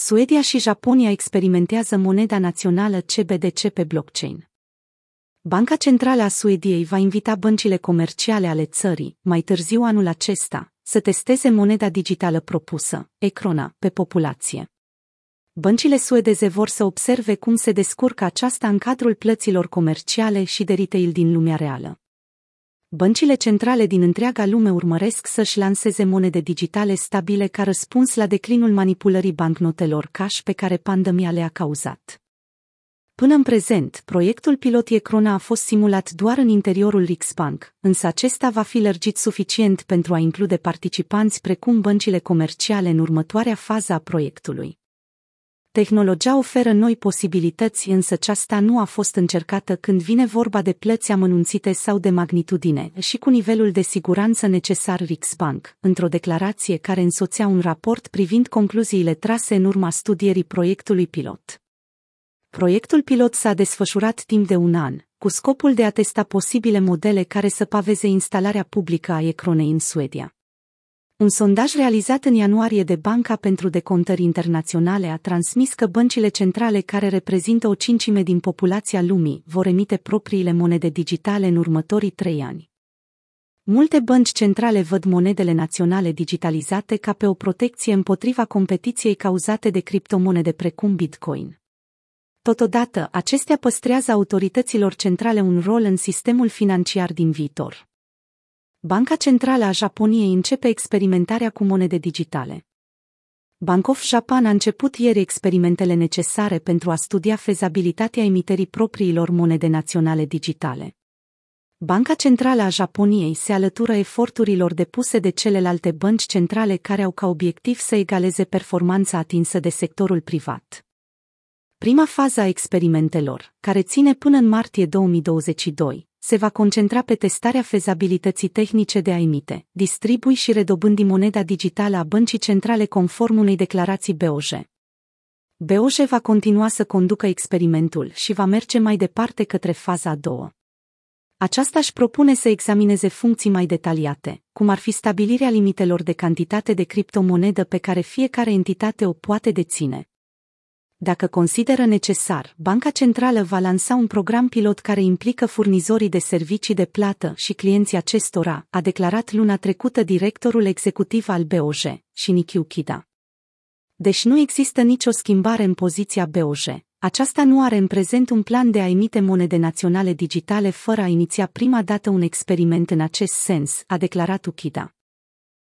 Suedia și Japonia experimentează moneda națională CBDC pe blockchain. Banca Centrală a Suediei va invita băncile comerciale ale țării, mai târziu anul acesta, să testeze moneda digitală propusă, Ecrona, pe populație. Băncile suedeze vor să observe cum se descurcă aceasta în cadrul plăților comerciale și de retail din lumea reală. Băncile centrale din întreaga lume urmăresc să-și lanseze monede digitale stabile ca răspuns la declinul manipulării bancnotelor cash pe care pandemia le-a cauzat. Până în prezent, proiectul pilot Ecrona a fost simulat doar în interiorul Rixbank, însă acesta va fi lărgit suficient pentru a include participanți precum băncile comerciale în următoarea fază a proiectului. Tehnologia oferă noi posibilități, însă aceasta nu a fost încercată când vine vorba de plăți amănunțite sau de magnitudine și cu nivelul de siguranță necesar Rixbank, într-o declarație care însoțea un raport privind concluziile trase în urma studierii proiectului pilot. Proiectul pilot s-a desfășurat timp de un an, cu scopul de a testa posibile modele care să paveze instalarea publică a Ecronei în Suedia. Un sondaj realizat în ianuarie de Banca pentru Decontări Internaționale a transmis că băncile centrale care reprezintă o cincime din populația lumii vor emite propriile monede digitale în următorii trei ani. Multe bănci centrale văd monedele naționale digitalizate ca pe o protecție împotriva competiției cauzate de criptomonede precum Bitcoin. Totodată, acestea păstrează autorităților centrale un rol în sistemul financiar din viitor. Banca Centrală a Japoniei începe experimentarea cu monede digitale. Bank of Japan a început ieri experimentele necesare pentru a studia fezabilitatea emiterii propriilor monede naționale digitale. Banca Centrală a Japoniei se alătură eforturilor depuse de celelalte bănci centrale care au ca obiectiv să egaleze performanța atinsă de sectorul privat. Prima fază a experimentelor, care ține până în martie 2022, se va concentra pe testarea fezabilității tehnice de a emite, distribui și redobândi moneda digitală a băncii centrale conform unei declarații BOJ. BOJ va continua să conducă experimentul și va merge mai departe către faza a doua. Aceasta își propune să examineze funcții mai detaliate, cum ar fi stabilirea limitelor de cantitate de criptomonedă pe care fiecare entitate o poate deține, dacă consideră necesar, Banca Centrală va lansa un program pilot care implică furnizorii de servicii de plată și clienții acestora, a declarat luna trecută directorul executiv al BOJ, Shinichi Ukida. Deci nu există nicio schimbare în poziția BOJ. Aceasta nu are în prezent un plan de a emite monede naționale digitale fără a iniția prima dată un experiment în acest sens, a declarat Ukida.